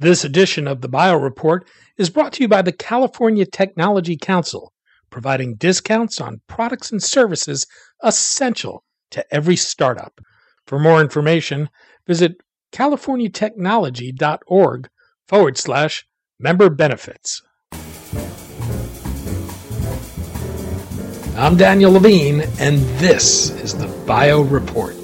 This edition of the Bio Report is brought to you by the California Technology Council, providing discounts on products and services essential to every startup. For more information, visit californiatechnology.org forward slash member benefits. I'm Daniel Levine, and this is the Bio Report.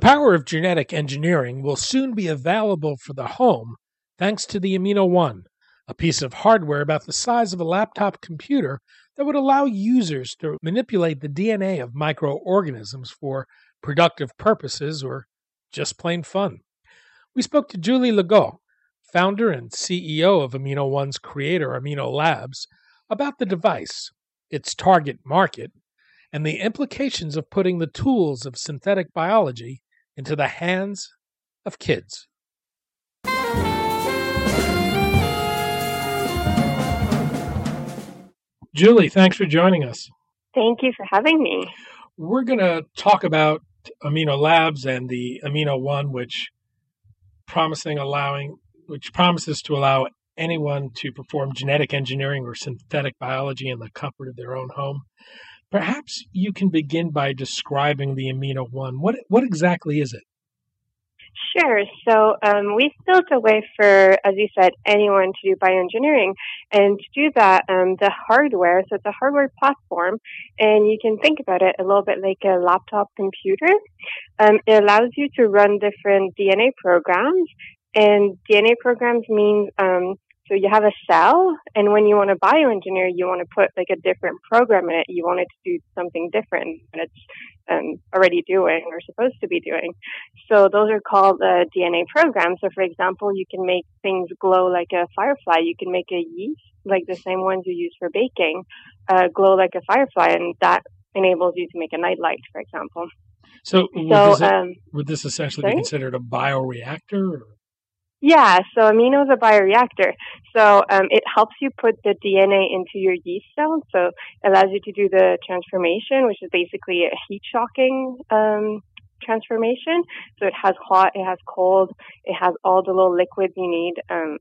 The power of genetic engineering will soon be available for the home thanks to the Amino One, a piece of hardware about the size of a laptop computer that would allow users to manipulate the DNA of microorganisms for productive purposes or just plain fun. We spoke to Julie Legault, founder and CEO of Amino One's creator, Amino Labs, about the device, its target market, and the implications of putting the tools of synthetic biology into the hands of kids. Julie, thanks for joining us. Thank you for having me. We're going to talk about Amino Labs and the Amino One, which promising allowing which promises to allow anyone to perform genetic engineering or synthetic biology in the comfort of their own home. Perhaps you can begin by describing the Amino One. What what exactly is it? Sure. So um, we've built a way for, as you said, anyone to do bioengineering. And to do that, um, the hardware, so it's a hardware platform, and you can think about it a little bit like a laptop computer. Um, it allows you to run different DNA programs. And DNA programs means um, so you have a cell, and when you want to bioengineer, you want to put like a different program in it. You want it to do something different than it's um, already doing or supposed to be doing. So those are called uh, DNA programs. So for example, you can make things glow like a firefly. You can make a yeast, like the same ones you use for baking, uh, glow like a firefly, and that enables you to make a nightlight, for example. So, would, so, this, um, would this essentially sorry? be considered a bioreactor? Or? Yeah, so amino is a bioreactor. So um, it helps you put the DNA into your yeast cell. So it allows you to do the transformation, which is basically a heat shocking um, transformation. So it has hot, it has cold, it has all the little liquids you need um,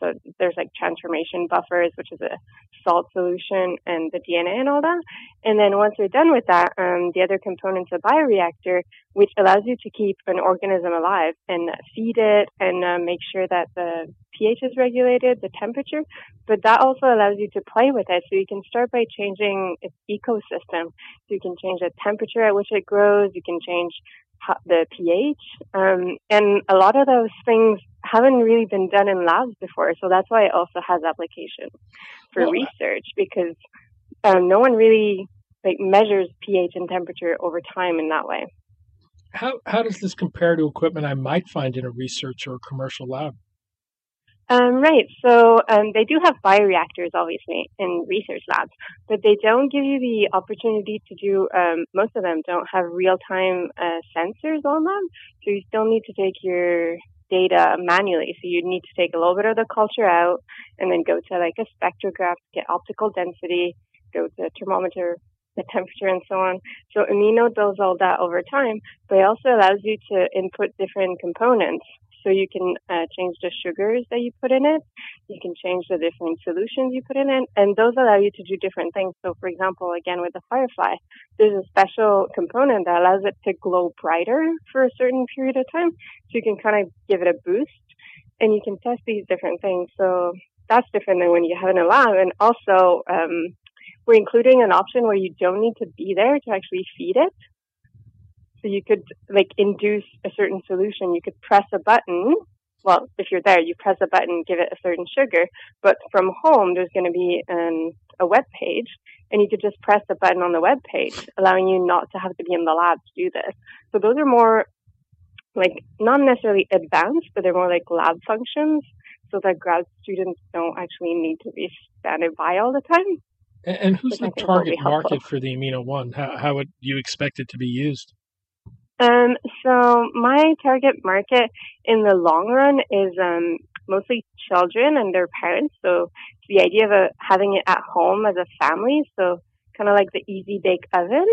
so there's like transformation buffers, which is a salt solution and the DNA and all that. And then once you're done with that, um, the other component's a bioreactor, which allows you to keep an organism alive and feed it and uh, make sure that the pH is regulated, the temperature. But that also allows you to play with it. So you can start by changing its ecosystem. So you can change the temperature at which it grows. You can change the pH. Um, and a lot of those things haven't really been done in labs before. So that's why it also has application for well, research because um, no one really like measures pH and temperature over time in that way. How how does this compare to equipment I might find in a research or commercial lab? Um, right. So um, they do have bioreactors, obviously, in research labs, but they don't give you the opportunity to do. Um, most of them don't have real-time uh, sensors on them, so you still need to take your data manually. So you need to take a little bit of the culture out, and then go to like a spectrograph, get optical density, go to thermometer, the temperature and so on. So Amino does all that over time, but it also allows you to input different components. So you can uh, change the sugars that you put in it. You can change the different solutions you put in it, and those allow you to do different things. So, for example, again with the Firefly, there's a special component that allows it to glow brighter for a certain period of time. So you can kind of give it a boost, and you can test these different things. So that's different than when you have it in a lab. And also, um, we're including an option where you don't need to be there to actually feed it. So you could like induce a certain solution. You could press a button. Well, if you're there, you press a button, give it a certain sugar. But from home, there's going to be um, a web page, and you could just press a button on the web page, allowing you not to have to be in the lab to do this. So those are more like not necessarily advanced, but they're more like lab functions. so that grad students don't actually need to be standing by all the time. And, and who's the target market for the Amino One? How, how would you expect it to be used? Um, so my target market in the long run is um, mostly children and their parents. So the idea of uh, having it at home as a family, so kind of like the easy bake oven.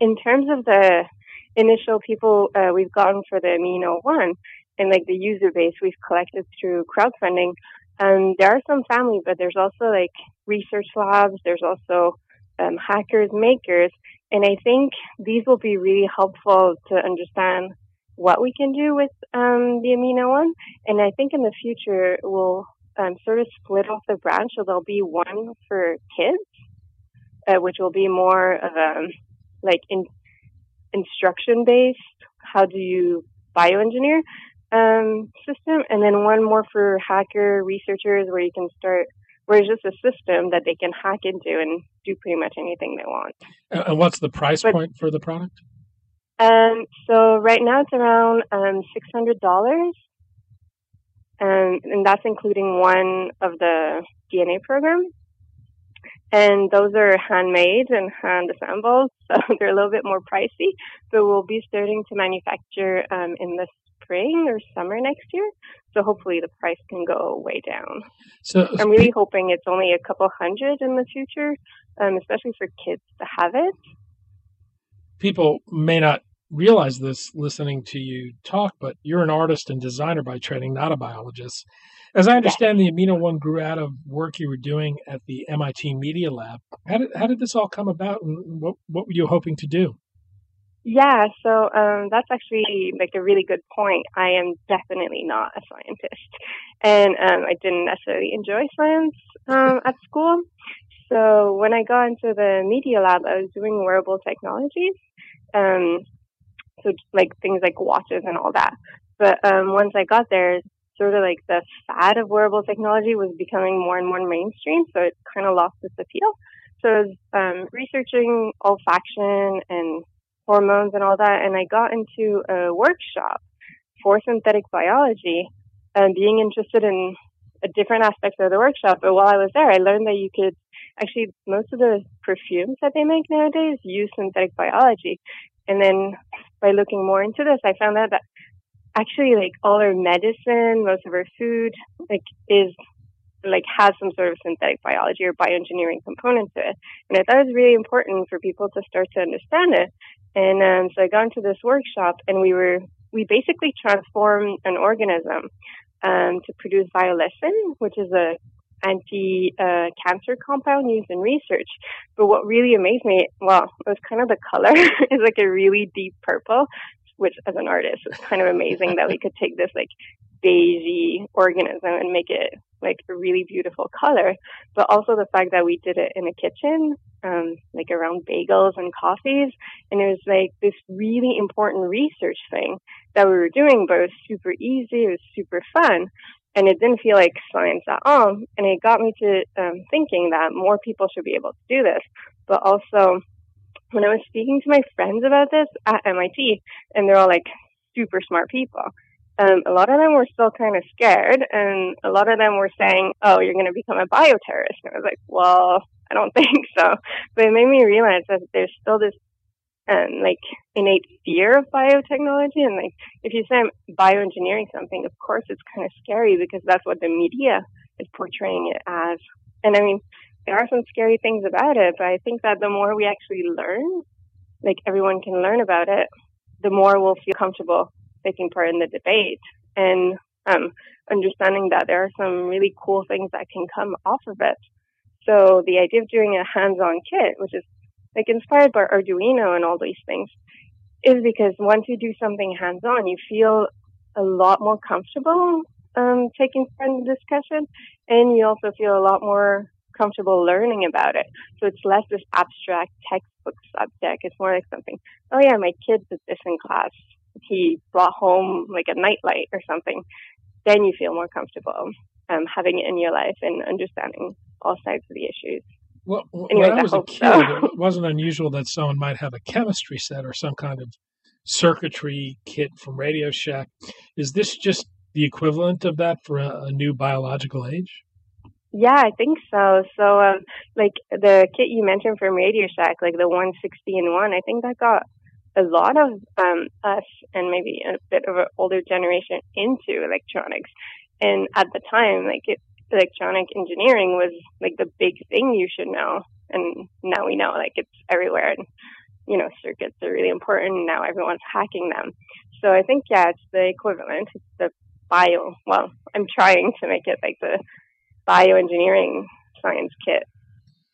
In terms of the initial people uh, we've gotten for the Amino One and like the user base we've collected through crowdfunding, um, there are some families, but there's also like research labs. There's also um, hackers, makers, and I think these will be really helpful to understand what we can do with um, the Amino one. And I think in the future we'll um, sort of split off the branch, so there'll be one for kids, uh, which will be more of a like in, instruction based. How do you bioengineer um, system, and then one more for hacker researchers, where you can start where it's just a system that they can hack into and do pretty much anything they want. And what's the price but, point for the product? Um, so right now it's around um, six hundred dollars, um, and that's including one of the DNA programs. And those are handmade and hand assembled, so they're a little bit more pricey. But we'll be starting to manufacture um, in the spring or summer next year. So hopefully the price can go way down. So I'm really hoping it's only a couple hundred in the future, um, especially for kids to have it. People may not realize this listening to you talk, but you're an artist and designer by training, not a biologist. As I understand, yes. the Amino One grew out of work you were doing at the MIT Media Lab. How did how did this all come about, and what what were you hoping to do? Yeah, so um, that's actually like a really good point. I am definitely not a scientist, and um, I didn't necessarily enjoy science um, at school. So when I got into the media lab, I was doing wearable technologies, um, so like things like watches and all that. But um, once I got there, sort of like the fad of wearable technology was becoming more and more mainstream, so it kind of lost its appeal. So I was um, researching olfaction and hormones and all that. And I got into a workshop for synthetic biology and being interested in a different aspects of the workshop. But while I was there, I learned that you could actually, most of the perfumes that they make nowadays use synthetic biology. And then by looking more into this, I found out that actually like all our medicine, most of our food, like is like has some sort of synthetic biology or bioengineering component to it. And I thought it was really important for people to start to understand it. And um, so I got into this workshop and we were, we basically transformed an organism um, to produce violacein, which is a anti-cancer uh, compound used in research. But what really amazed me, well, it was kind of the color. it's like a really deep purple, which as an artist it's kind of amazing that we could take this like beigey organism and make it like a really beautiful color, but also the fact that we did it in a kitchen, um, like around bagels and coffees. And it was like this really important research thing that we were doing, but it was super easy. It was super fun. And it didn't feel like science at all. And it got me to um, thinking that more people should be able to do this. But also, when I was speaking to my friends about this at MIT, and they're all like super smart people, um, a lot of them were still kind of scared, and a lot of them were saying, "Oh, you're going to become a bioterrorist." And I was like, "Well, I don't think so." But it made me realize that there's still this um, like innate fear of biotechnology, and like if you say I'm bioengineering something, of course it's kind of scary because that's what the media is portraying it as. And I mean, there are some scary things about it, but I think that the more we actually learn, like everyone can learn about it, the more we'll feel comfortable taking part in the debate and um, understanding that there are some really cool things that can come off of it. So the idea of doing a hands-on kit, which is like inspired by Arduino and all these things, is because once you do something hands-on, you feel a lot more comfortable um, taking part in the discussion, and you also feel a lot more comfortable learning about it. So it's less this abstract textbook subject. It's more like something, oh yeah, my kid did this in class he brought home like a nightlight or something, then you feel more comfortable um, having it in your life and understanding all sides of the issues. Well, Anyways, when I was I a kid, so. it wasn't unusual that someone might have a chemistry set or some kind of circuitry kit from Radio Shack. Is this just the equivalent of that for a, a new biological age? Yeah, I think so. So, um, like the kit you mentioned from Radio Shack, like the 160 and one, I think that got a lot of um, us and maybe a bit of an older generation into electronics. And at the time, like it, electronic engineering was like the big thing you should know. And now we know like it's everywhere. And, you know, circuits are really important. Now everyone's hacking them. So I think, yeah, it's the equivalent. It's the bio. Well, I'm trying to make it like the bioengineering science kit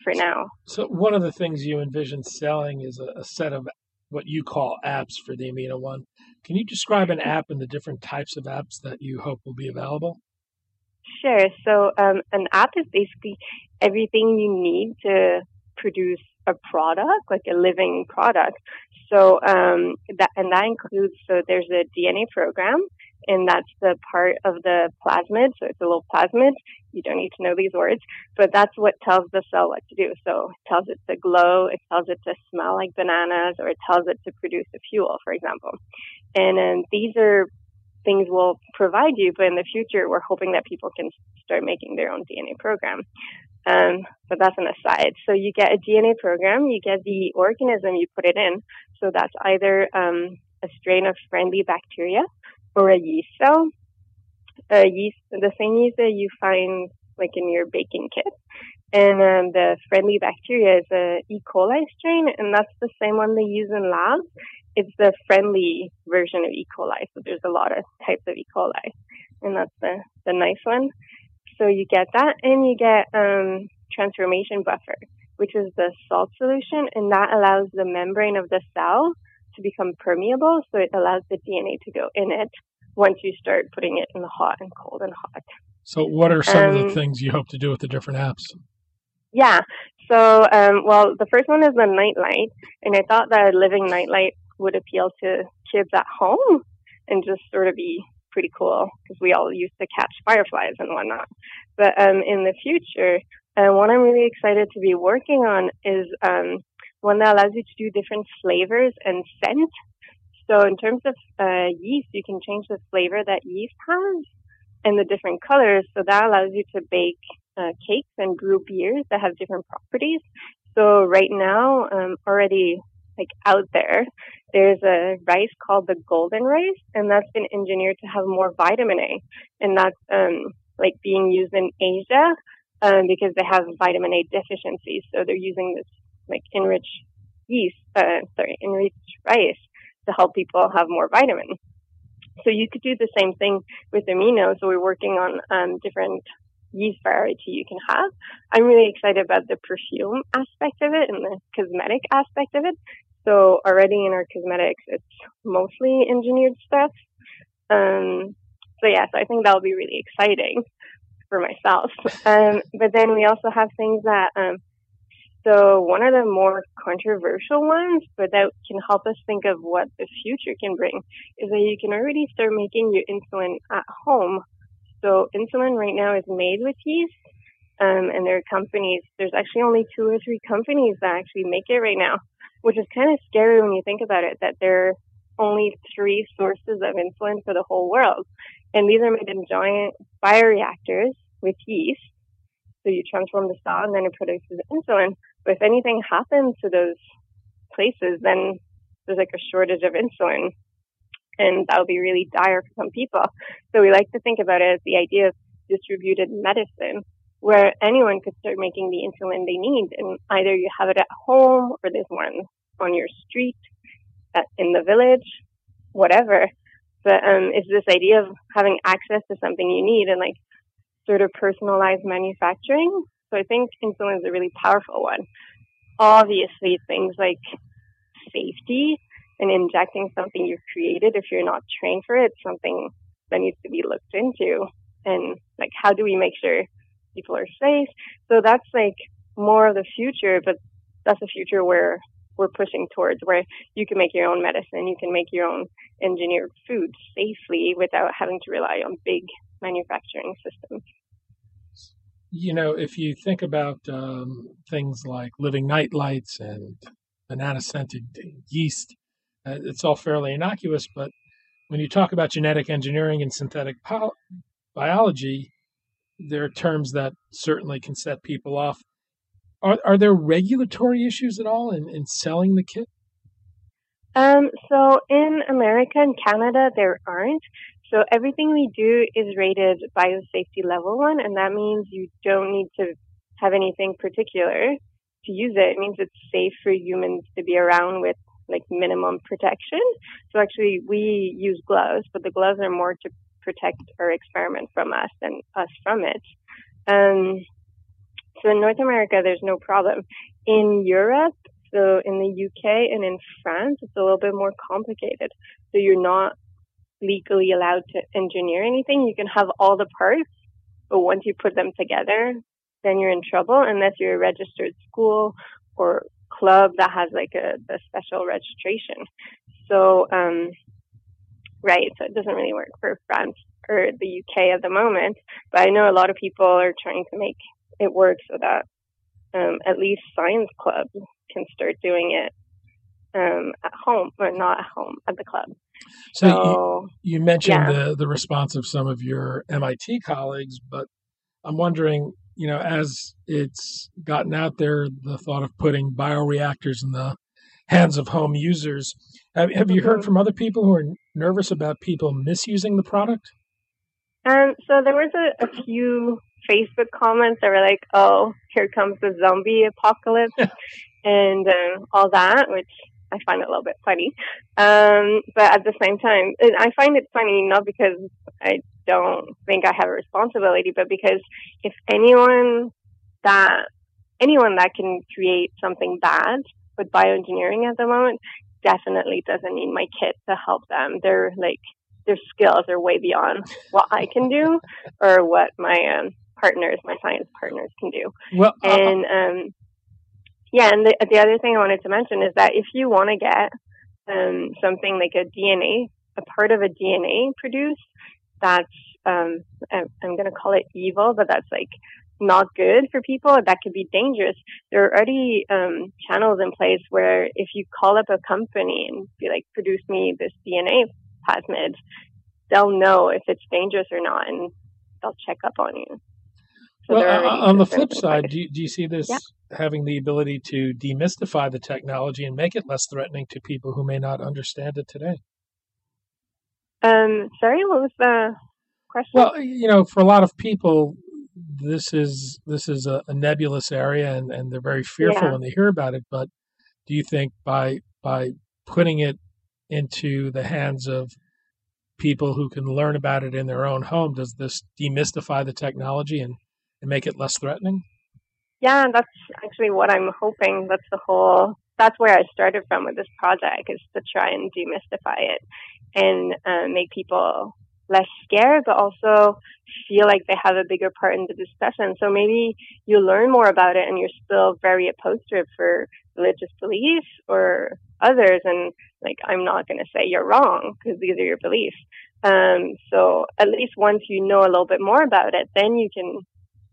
for now. So one of the things you envision selling is a, a set of what you call apps for the Amino One. Can you describe an app and the different types of apps that you hope will be available? Sure. So um, an app is basically everything you need to produce a product, like a living product. So um, that and that includes so there's a DNA program, and that's the part of the plasmid. So it's a little plasmid. You don't need to know these words, but that's what tells the cell what to do. So it tells it to glow, it tells it to smell like bananas, or it tells it to produce a fuel, for example. And um, these are things we'll provide you, but in the future, we're hoping that people can start making their own DNA program. Um, but that's an aside. So you get a DNA program, you get the organism you put it in. So that's either um, a strain of friendly bacteria or a yeast cell. A yeast, the same yeast that you find like in your baking kit. And um, the friendly bacteria is a E. coli strain, and that's the same one they use in labs. It's the friendly version of E. coli. So there's a lot of types of E. coli, and that's the, the nice one. So you get that, and you get um, transformation buffer, which is the salt solution, and that allows the membrane of the cell to become permeable, so it allows the DNA to go in it once you start putting it in the hot and cold and hot. So, what are some um, of the um, things you hope to do with the different apps? Yeah. So, um, well, the first one is the nightlight, and I thought that a living nightlight would appeal to kids at home and just sort of be pretty cool because we all used to catch fireflies and whatnot. But um, in the future, uh, what I'm really excited to be working on is um, one that allows you to do different flavors and scent. So in terms of uh, yeast, you can change the flavor that yeast has and the different colors. So that allows you to bake uh, cakes and brew beers that have different properties. So right now, um, already like out there, there's a rice called the golden rice, and that's been engineered to have more vitamin A, and that's um, like being used in Asia um, because they have vitamin A deficiency. So they're using this like enriched yeast, uh, sorry, enriched rice to help people have more vitamin. So you could do the same thing with amino. So we're working on um, different yeast variety you can have. I'm really excited about the perfume aspect of it and the cosmetic aspect of it. So already in our cosmetics, it's mostly engineered stuff. Um, so yeah, so I think that'll be really exciting for myself. Um, but then we also have things that, um, so one of the more controversial ones, but that can help us think of what the future can bring, is that you can already start making your insulin at home. So insulin right now is made with yeast, um, and there are companies. There's actually only two or three companies that actually make it right now, which is kind of scary when you think about it. That there are only three sources of insulin for the whole world. And these are made in giant bioreactors with yeast. So you transform the cell and then it produces insulin. If anything happens to those places, then there's like a shortage of insulin. And that would be really dire for some people. So we like to think about it as the idea of distributed medicine, where anyone could start making the insulin they need. And either you have it at home or there's one on your street, in the village, whatever. But um, it's this idea of having access to something you need and like sort of personalized manufacturing. So I think insulin is a really powerful one. Obviously, things like safety and injecting something you've created, if you're not trained for it, something that needs to be looked into. And like, how do we make sure people are safe? So that's like more of the future, but that's a future where we're pushing towards where you can make your own medicine, you can make your own engineered food safely without having to rely on big manufacturing systems. You know, if you think about um, things like living night lights and banana scented yeast, uh, it's all fairly innocuous, but when you talk about genetic engineering and synthetic biology, there are terms that certainly can set people off. Are, are there regulatory issues at all in, in selling the kit? Um, so in America and Canada, there aren't. So everything we do is rated biosafety level one, and that means you don't need to have anything particular to use it. It means it's safe for humans to be around with like minimum protection. So actually we use gloves, but the gloves are more to protect our experiment from us than us from it. Um, so in North America, there's no problem. In Europe, so in the UK and in France, it's a little bit more complicated. So you're not legally allowed to engineer anything. You can have all the parts, but once you put them together, then you're in trouble unless you're a registered school or club that has like a, special registration. So, um, right, so it doesn't really work for France or the UK at the moment, but I know a lot of people are trying to make it work so that um, at least science clubs can start doing it um, at home, or not at home, at the club. So, so you, you, mentioned yeah. the, the response of some of your MIT colleagues, but I'm wondering you know, as it's gotten out there, the thought of putting bioreactors in the hands of home users. Have, have you heard mm-hmm. from other people who are nervous about people misusing the product? Um, so there was a, a few Facebook comments that were like, "Oh, here comes the zombie apocalypse," and uh, all that, which I find it a little bit funny. Um, but at the same time, I find it funny not because I don't think I have a responsibility, but because if anyone that anyone that can create something bad with bioengineering at the moment definitely doesn't need my kit to help them. They're like their skills are way beyond what I can do or what my um, partners, my science partners, can do. Well, uh, and um, yeah, and the, the other thing I wanted to mention is that if you want to get um, something like a DNA, a part of a DNA produced, that's um, I'm going to call it evil, but that's like not good for people. That could be dangerous. There are already um, channels in place where if you call up a company and be like, produce me this DNA plasmid, they'll know if it's dangerous or not, and they'll check up on you. So well, on the flip side, do you, do you see this yeah. Having the ability to demystify the technology and make it less threatening to people who may not understand it today? Um, sorry, what was the question? Well, you know, for a lot of people, this is this is a, a nebulous area, and, and they're very fearful yeah. when they hear about it. But do you think by by putting it into the hands of people who can learn about it in their own home, does this demystify the technology and, and make it less threatening? Yeah, that's actually what I'm hoping. That's the whole. That's where I started from with this project is to try and demystify it and uh, make people less scared, but also feel like they have a bigger part in the discussion. So maybe you learn more about it and you're still very opposed to it for religious beliefs or others. And like, I'm not going to say you're wrong because these are your beliefs. Um, so at least once you know a little bit more about it, then you can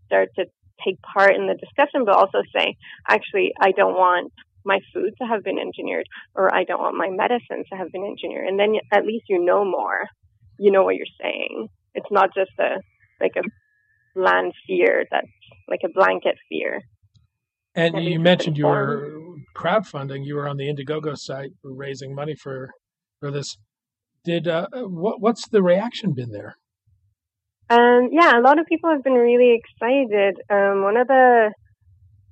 start to take part in the discussion, but also say, actually, I don't want my food to have been engineered or I don't want my medicine to have been engineered. And then at least you know more. You know what you're saying. It's not just a, like a bland fear that's like a blanket fear. And you mentioned you were crowdfunding. You were on the Indiegogo site raising money for for this. Did uh, what? What's the reaction been there? Um, yeah, a lot of people have been really excited. Um, one of the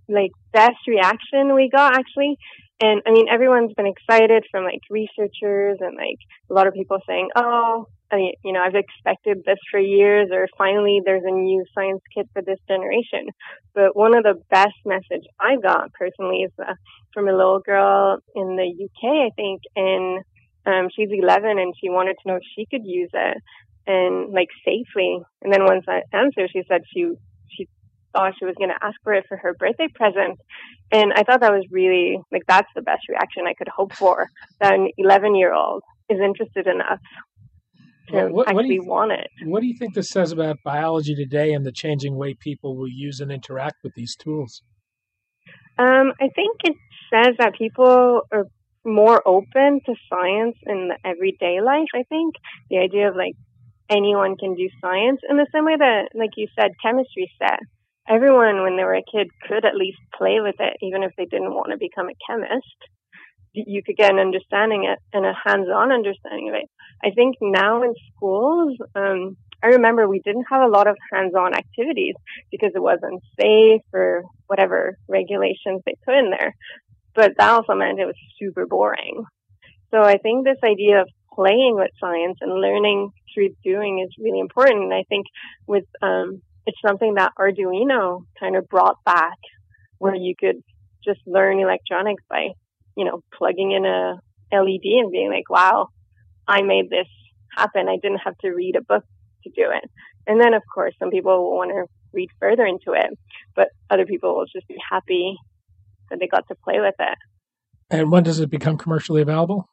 like best reaction we got actually. And I mean, everyone's been excited from like researchers and like a lot of people saying, oh, I mean, you know, I've expected this for years or finally there's a new science kit for this generation. But one of the best message I got personally is uh, from a little girl in the UK, I think, and um, she's 11 and she wanted to know if she could use it and like safely. And then once I answered, she said she she thought she was going to ask for it for her birthday present. And I thought that was really, like, that's the best reaction I could hope for. That an 11 year old is interested enough to well, what, actually what want it. What do you think this says about biology today and the changing way people will use and interact with these tools? Um, I think it says that people are more open to science in the everyday life, I think. The idea of like anyone can do science in the same way that, like you said, chemistry set. Everyone, when they were a kid, could at least play with it, even if they didn't want to become a chemist. You could get an understanding it and a hands-on understanding of it. I think now in schools, um, I remember we didn't have a lot of hands-on activities because it wasn't safe or whatever regulations they put in there. But that also meant it was super boring. So I think this idea of playing with science and learning through doing is really important. And I think with, um, it's something that Arduino kind of brought back where you could just learn electronics by, you know, plugging in a LED and being like, wow, I made this happen. I didn't have to read a book to do it. And then, of course, some people will want to read further into it, but other people will just be happy that they got to play with it. And when does it become commercially available?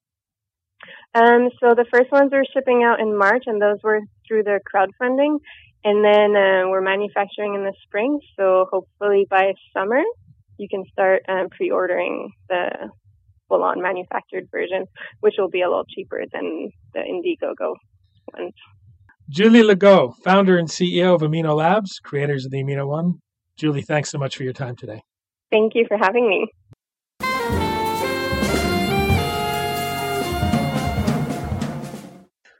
Um, so the first ones are shipping out in March, and those were through the crowdfunding. And then uh, we're manufacturing in the spring, so hopefully by summer you can start um, pre-ordering the full-on manufactured version, which will be a little cheaper than the Indiegogo ones. Julie Legault, founder and CEO of Amino Labs, creators of the Amino One. Julie, thanks so much for your time today. Thank you for having me.